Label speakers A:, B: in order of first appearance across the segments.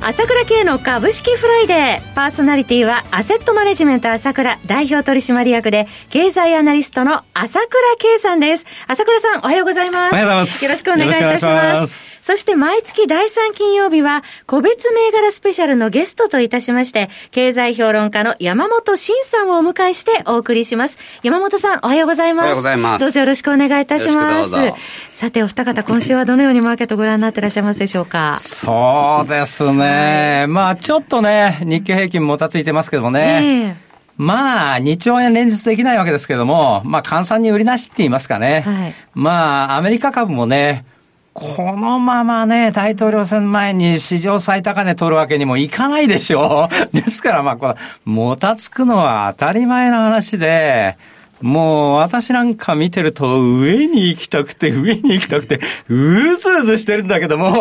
A: 朝倉慶の株式フライデー。パーソナリティは、アセットマネジメント朝倉代表取締役で、経済アナリストの朝倉慶さんです。朝倉さん、おはようございます。
B: おはようございます。
A: よろしくお願いいたします。そして、毎月第3金曜日は、個別銘柄スペシャルのゲストといたしまして、経済評論家の山本伸さんをお迎えしてお送りします。山本さん、おはようございます。おは
B: ようございます。
A: どうぞよろしくお願いいたします。さて、お二方、今週はどのようにマーケットご覧になっていらっしゃいますでしょうか？
B: そうですね。まあまあ、ちょっとね、日経平均もたついてますけどもね。えーまあ、2兆円連日できないわけですけれども、まあ、換算に売りなしって言いますかね。はい、まあ、アメリカ株もね、このままね、大統領選前に史上最高値取るわけにもいかないでしょう。ですから、まあ、これ、もたつくのは当たり前の話で、もう私なんか見てると上に行きたくて上に行きたくてうずうずしてるんだけども、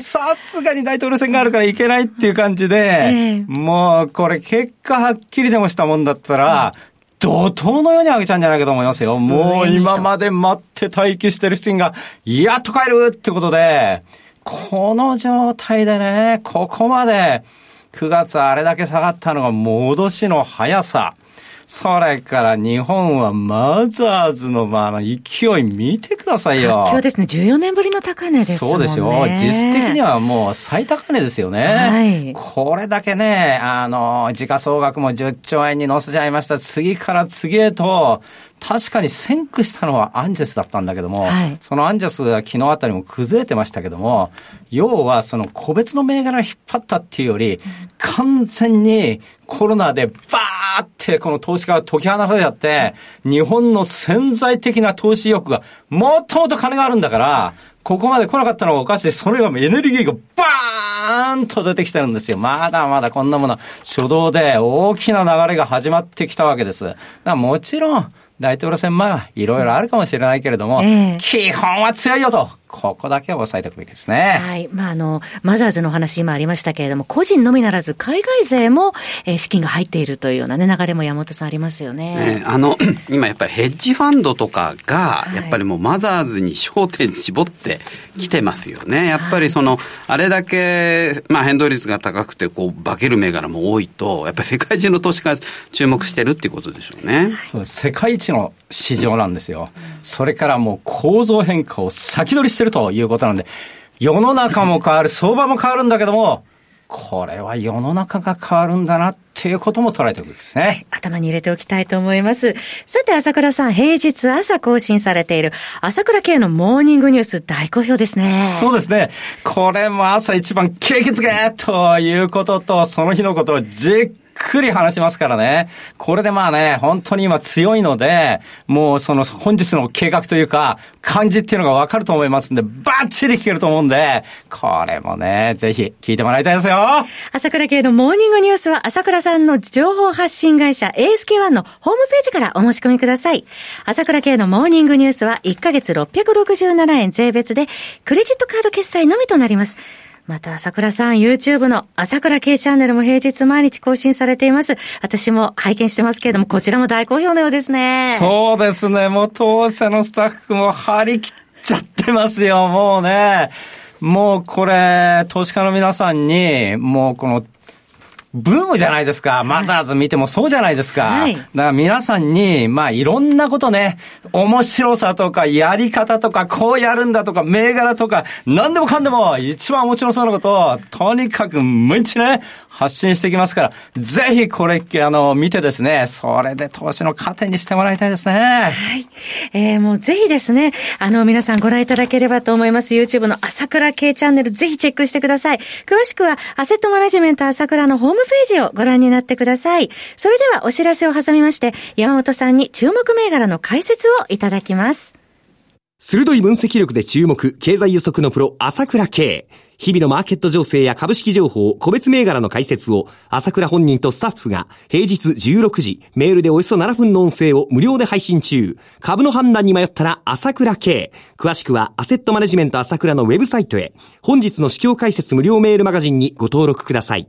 B: さすがに大統領選があるからいけないっていう感じで、えー、もうこれ結果はっきりでもしたもんだったら、怒涛のように上げちゃうんじゃないかと思いますよ。もう今まで待って待機してる人が、やっと帰るってことで、この状態でね、ここまで9月あれだけ下がったのが戻しの速さ。それから日本はマザーズのまあ勢い見てくださいよ。
A: 今日ですね、14年ぶりの高値ですもんね。
B: そうでしょ。実質的にはもう最高値ですよね。はい。これだけね、あの、時価総額も10兆円に乗せちゃいました。次から次へと、確かに先駆したのはアンジェスだったんだけども、はい、そのアンジェスが昨日あたりも崩れてましたけども、要はその個別の銘柄を引っ張ったっていうより、完全にコロナでバーってこの投資家が解き放たれちゃって、日本の潜在的な投資意欲がもっともっと金があるんだから、ここまで来なかったのがおかしい。それがエネルギーがバーンと出てきてるんですよ。まだまだこんなもの初動で大きな流れが始まってきたわけです。もちろん、大統領選前はいろいろあるかもしれないけれども、えー、基本は強いよと。ここだけは押さえておくべきですね。
A: はい。まあ、あの、マザーズの話今ありましたけれども、個人のみならず海外勢も、えー、資金が入っているというようなね、流れも山本さんありますよね。
C: ねあの、今やっぱりヘッジファンドとかが、やっぱりもうマザーズに焦点絞ってきてますよね。やっぱりその、あれだけ、まあ変動率が高くて、こう、化ける銘柄も多いと、やっぱり世界中の投資家が注目してるっていうことでしょうね。
B: そうです。世界一の市場なんですよ。それからもう構造変化を先取りしてるということなんで、世の中も変わる、相場も変わるんだけども、これは世の中が変わるんだなっていうことも捉えておくんですね、はい。
A: 頭に入れておきたいと思います。さて、朝倉さん、平日朝更新されている朝倉系のモーニングニュース大好評ですね。
B: そうですね。これも朝一番景気づけということと、その日のことをじっくり話しますからね。これでまあね、本当に今強いので、もうその本日の計画というか、感じっていうのがわかると思いますんで、バッチリ聞けると思うんで、これもね、ぜひ聞いてもらいたいですよ。
A: 朝倉系のモーニングニュースは、朝倉さんの情報発信会社 ASK1 のホームページからお申し込みください。朝倉系のモーニングニュースは、1ヶ月667円税別で、クレジットカード決済のみとなります。また、朝倉さん、YouTube の朝倉慶チャンネルも平日毎日更新されています。私も拝見してますけれども、こちらも大好評のようですね。
B: そうですね。もう当社のスタッフも張り切っちゃってますよ、もうね。もうこれ、投資家の皆さんに、もうこのブームじゃないですか。マザーズ見てもそうじゃないですか。はい、だから皆さんに、まあいろんなことね、面白さとか、やり方とか、こうやるんだとか、銘柄とか、何でもかんでも、一番面白そうなことを、とにかく毎日ね、発信していきますから、ぜひこれ、あの、見てですね、それで投資の糧にしてもらいたいですね。はい。
A: えー、もうぜひですね、あの、皆さんご覧いただければと思います。YouTube の朝倉系チャンネル、ぜひチェックしてください。詳しくは、アセットマネジメント朝倉のホームムページをご覧になってください。それではお知らせを挟みまして、山本さんに注目銘柄の解説をいただきます。
D: 鋭い分析力で注目、経済予測のプロ、朝倉慶。日々のマーケット情勢や株式情報、個別銘柄の解説を、朝倉本人とスタッフが平日16時、メールでおよそ7分の音声を無料で配信中。株の判断に迷ったら朝倉慶。詳しくはアセットマネジメント朝倉のウェブサイトへ。本日の市況解説無料メールマガジンにご登録ください。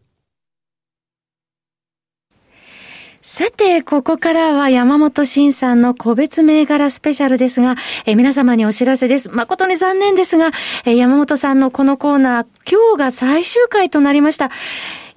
A: さて、ここからは山本慎さんの個別銘柄スペシャルですが、え皆様にお知らせです。誠に残念ですが、え山本さんのこのコーナー、今日が最終回となりました。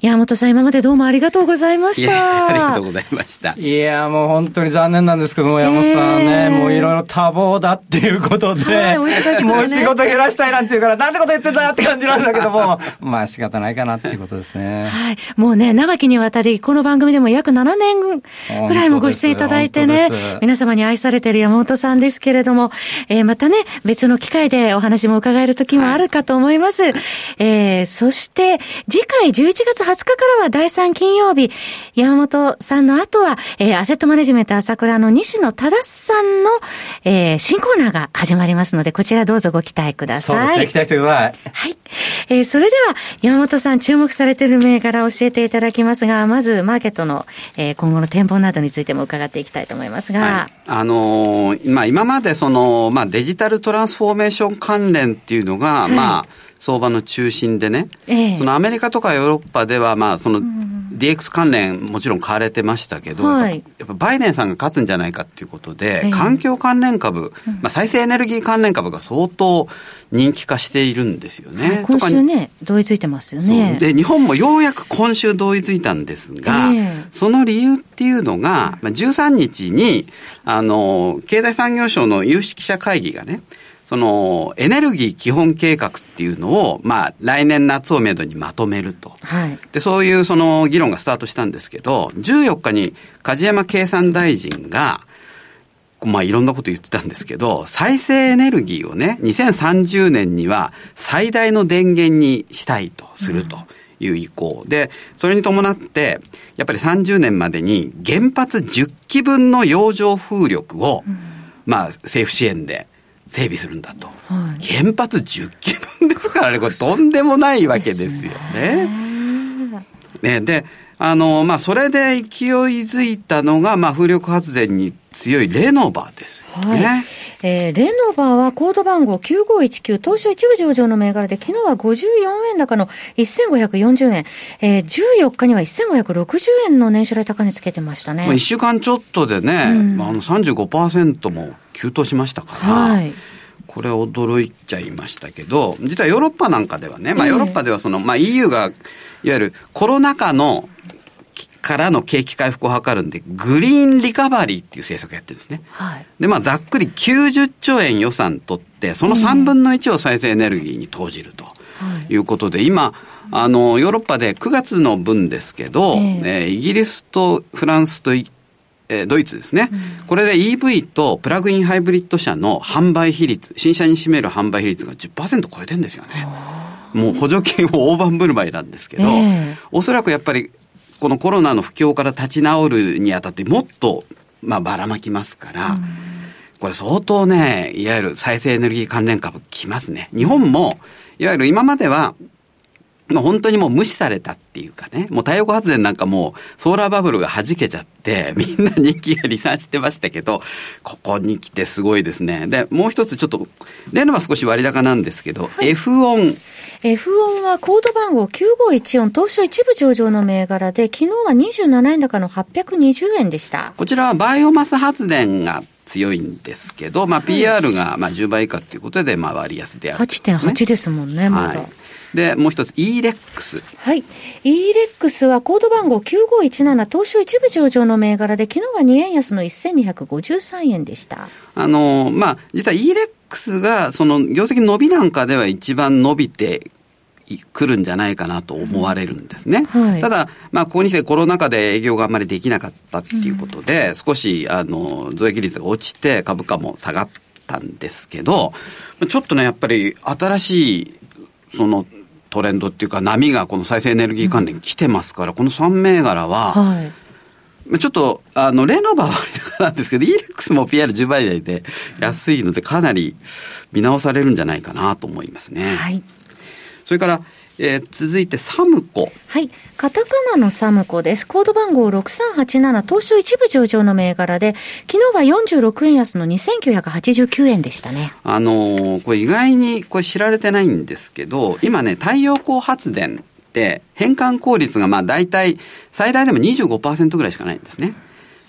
A: 山本さん、今までどうもありがとうございました。
C: ありがとうございました。
B: いや、もう本当に残念なんですけども、山本さんね、もういろいろ多忙だっていうことで、はい、もう仕事減らしたいなんて言うから、なんてこと言ってんだって感じなんだけども、まあ仕方ないかなっていうことですね。
A: はい。もうね、長きにわたり、この番組でも約7年ぐらいもご出演いただいてね、皆様に愛されている山本さんですけれども、えー、またね、別の機会でお話も伺える時もあるかと思います。はい、えー、そして、次回11月20日からは第3金曜日、山本さんの後は、えー、アセットマネジメント朝倉の西野忠さんの、えー、新コーナーが始まりますので、こちらどうぞご期待ください。そう
B: ですね、期待してください。
A: はい。えー、それでは、山本さん注目されている銘柄を教えていただきますが、まず、マーケットの、えー、今後の展望などについても伺っていきたいと思いますが。はい、
C: あのー、まあ、今までその、まあ、デジタルトランスフォーメーション関連っていうのが、はい、まあ、相場の中心でね、ええ、そのアメリカとかヨーロッパでは、まあ、その DX 関連もちろん買われてましたけど、はい、やっぱバイデンさんが勝つんじゃないかっていうことで、え、環境関連株、まあ、再生エネルギー関連株が相当人気化しているんですよね。
A: 今週ね、同意づいてますよね。
C: で、日本もようやく今週同意づいたんですが、その理由っていうのが、まあ、13日に、あの、経済産業省の有識者会議がね、そのエネルギー基本計画っていうのを、まあ、来年夏をめどにまとめると。はい、で、そういうその議論がスタートしたんですけど、14日に梶山経産大臣が、まあいろんなこと言ってたんですけど、再生エネルギーをね、2030年には最大の電源にしたいとすると。いう意向、うん、で、それに伴って、やっぱり30年までに原発10基分の洋上風力を、うん、まあ政府支援で整備するんだと。はい、原発10基分ですからね、これとんでもないわけですよね。ねで、あの、まあ、それで勢いづいたのが、まあ、風力発電に強いレノバですよね。はい
A: えー、レノバはコード番号9519、東証一部上場の銘柄で、昨日は54円高の1540円、えー、14日には1560円の年初来高値つけてましたね。まあ、
C: 1週間ちょっとでね、うん、あの35%も急騰しましたから、はい、これ驚いちゃいましたけど、実はヨーロッパなんかではね、まあヨーロッパではその、まあ EU が、いわゆるコロナ禍のからの景気回復を図るんで、グリーンリカバリーっていう政策やってるんですね。はい、で、まあ、ざっくり90兆円予算取って、その3分の1を再生エネルギーに投じるとい。うことで、今、あの、ヨーロッパで9月の分ですけど、えー、え。ー、イギリスとフランスとえー、ドイツですね、うん、これで EV とプラグインハイブリッド車の販売比率、新車に占める販売比率が10%超えてるんですよね。もう補助金を大盤振る舞いなんですけど、えー、おそらくやっぱりこのコロナの不況から立ち直るにあたってもっと、まあ、ばらまきますから、これ相当ね、いわゆる再生エネルギー関連株来ますね。日本も、いわゆる今までは、まあ、本当にもう無視されたっていうかね、もう太陽光発電なんかもうソーラーバブルが弾けちゃって、みんな人気が離散してましたけど、ここに来てすごいですね。で、もう一つちょっと、例のは少し割高なんですけど、はい、F オン。
A: F オンはコード番号9514東証一部上場の銘柄で、昨日は27円高の820円でした。
C: こちらはバイオマス発電が強いんですけど、まあ、PR がまあ10倍以下ということで、まあ、割安である、ね、
A: 8.8ですもんね、まだ。はい
C: で、もう一つ e-rex。
A: はい。e-rex はコード番号9517東証一部上場の銘柄で、昨日は2円安の1253円でした。
C: あの、まあ、実は e-rex が、その、業績伸びなんかでは一番伸びて来るんじゃないかなと思われるんですね。はい、ただ、まあ、ここに来てコロナ禍で営業があんまりできなかったっていうことで、うん、少し、あの、増益率が落ちて株価も下がったんですけど、ちょっとね、やっぱり新しい、その、トレンドっていうか波がこの再生エネルギー関連来てますから、うん、この3銘柄は、はいちょっと、あの、レノバは割高なんですけど、イレックスも PR10 倍台で安いので、かなり見直されるんじゃないかなと思いますね。はい。それから、えー、続いてサムコ。
A: はい。カタカナのサムコです。コード番号6387、東証一部上場の銘柄で、昨日は46円安の2989円でしたね。
C: あのー、これ意外にこれ知られてないんですけど、今ね、太陽光発電って変換効率がまあ大体最大でも25%ぐらいしかないんですね。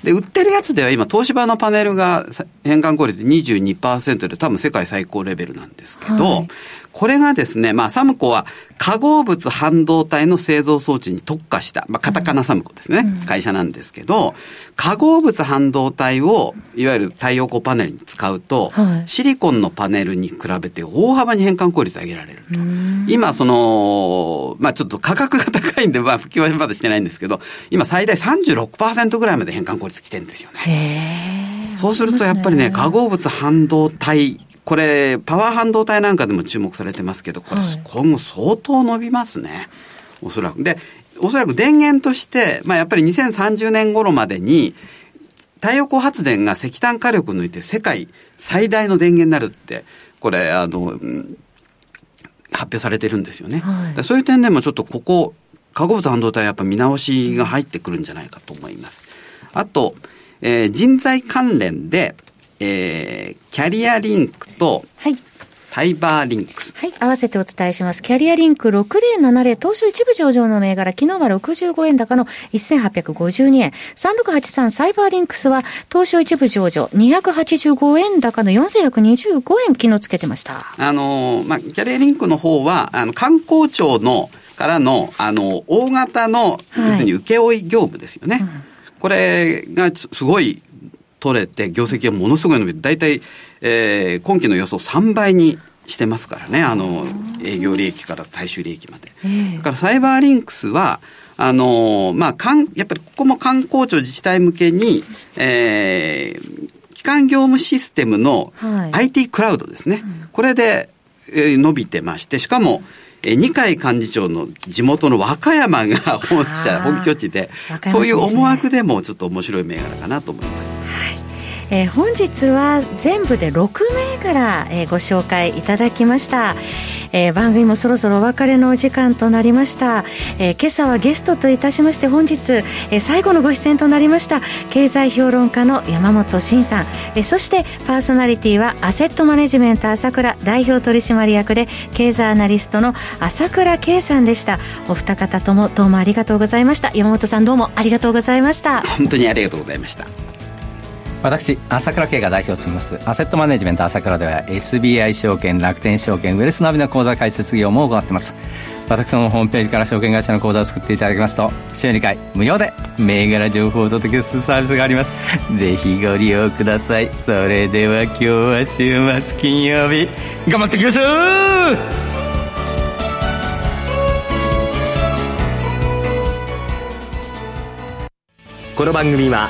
C: で、売ってるやつでは今、東芝のパネルが変換効率22%で多分世界最高レベルなんですけど、はい、これがですね、まあ、サムコは化合物半導体の製造装置に特化した、まあ、カタカナサムコですね、うん、会社なんですけど、化合物半導体を、いわゆる太陽光パネルに使うと、はい、シリコンのパネルに比べて大幅に変換効率上げられると。今、その、まあ、ちょっと価格が高いんで、まあ、普及はまだしてないんですけど、今最大36%ぐらいまで変換効率来てるんですよね。そうするとやっぱりね、化合物半導体これ、パワー半導体なんかでも注目されてますけど、これ、今後相当伸びますね。おそらく。で、おそらく電源として、まあやっぱり2030年頃までに、太陽光発電が石炭火力を抜いて世界最大の電源になるって、これ、あの、発表されてるんですよね。はい、そういう点でもちょっとここ、化合物半導体はやっぱ見直しが入ってくるんじゃないかと思います。あと、えー、人材関連で、えー、キャリアリンクと、はい。サイバーリンクス。
A: はい。合わせてお伝えします。キャリアリンク6070、東証一部上場の銘柄、昨日は65円高の1852円。3683サイバーリンクスは、東証一部上場285円高の4125円、昨日つけてました。
C: あの、まあ、キャリアリンクの方は、あの、観光庁の、からの、あの、大型の、要するに請負業務ですよね。うん、これがすごい取れて、業績がものすごい伸びて、大体、えー、今期の予想3倍にしてますからね、あの、営業利益から最終利益まで。だからサイバーリンクスは、あのまあ、かん、やっぱりここも観光庁自治体向けに、えー、基幹業務システムの IT クラウドですね。はい、これで、えー、伸びてまして、しかも、え二階幹事長の地元の和歌山が本社、本拠地で、そういう思惑でもちょっと面白い銘柄かなと思います。
A: えー、本日は全部で6銘柄、えー、ご紹介いただきました、えー、番組もそろそろお別れのお時間となりました、えー、今朝はゲストといたしまして本日、えー、最後のご出演となりました経済評論家の山本慎さん、えー、そしてパーソナリティはアセットマネジメント朝倉代表取締役で経済アナリストの朝倉圭さんでした。お二方ともどうもありがとうございました。山本さんどうもありがとうございました。
C: 本当にありがとうございました。
B: 私朝倉慶が代表を務めます。アセットマネジメント朝倉では SBI 証券楽天証券ウェルスナビの口座開設業も行ってます。私のホームページから証券会社の口座を作っていただきますと週2回無料で銘柄情報をお届けするサービスがあります。ぜひご利用ください。それでは今日は週末金曜日。頑張っていきましょう
D: この番組は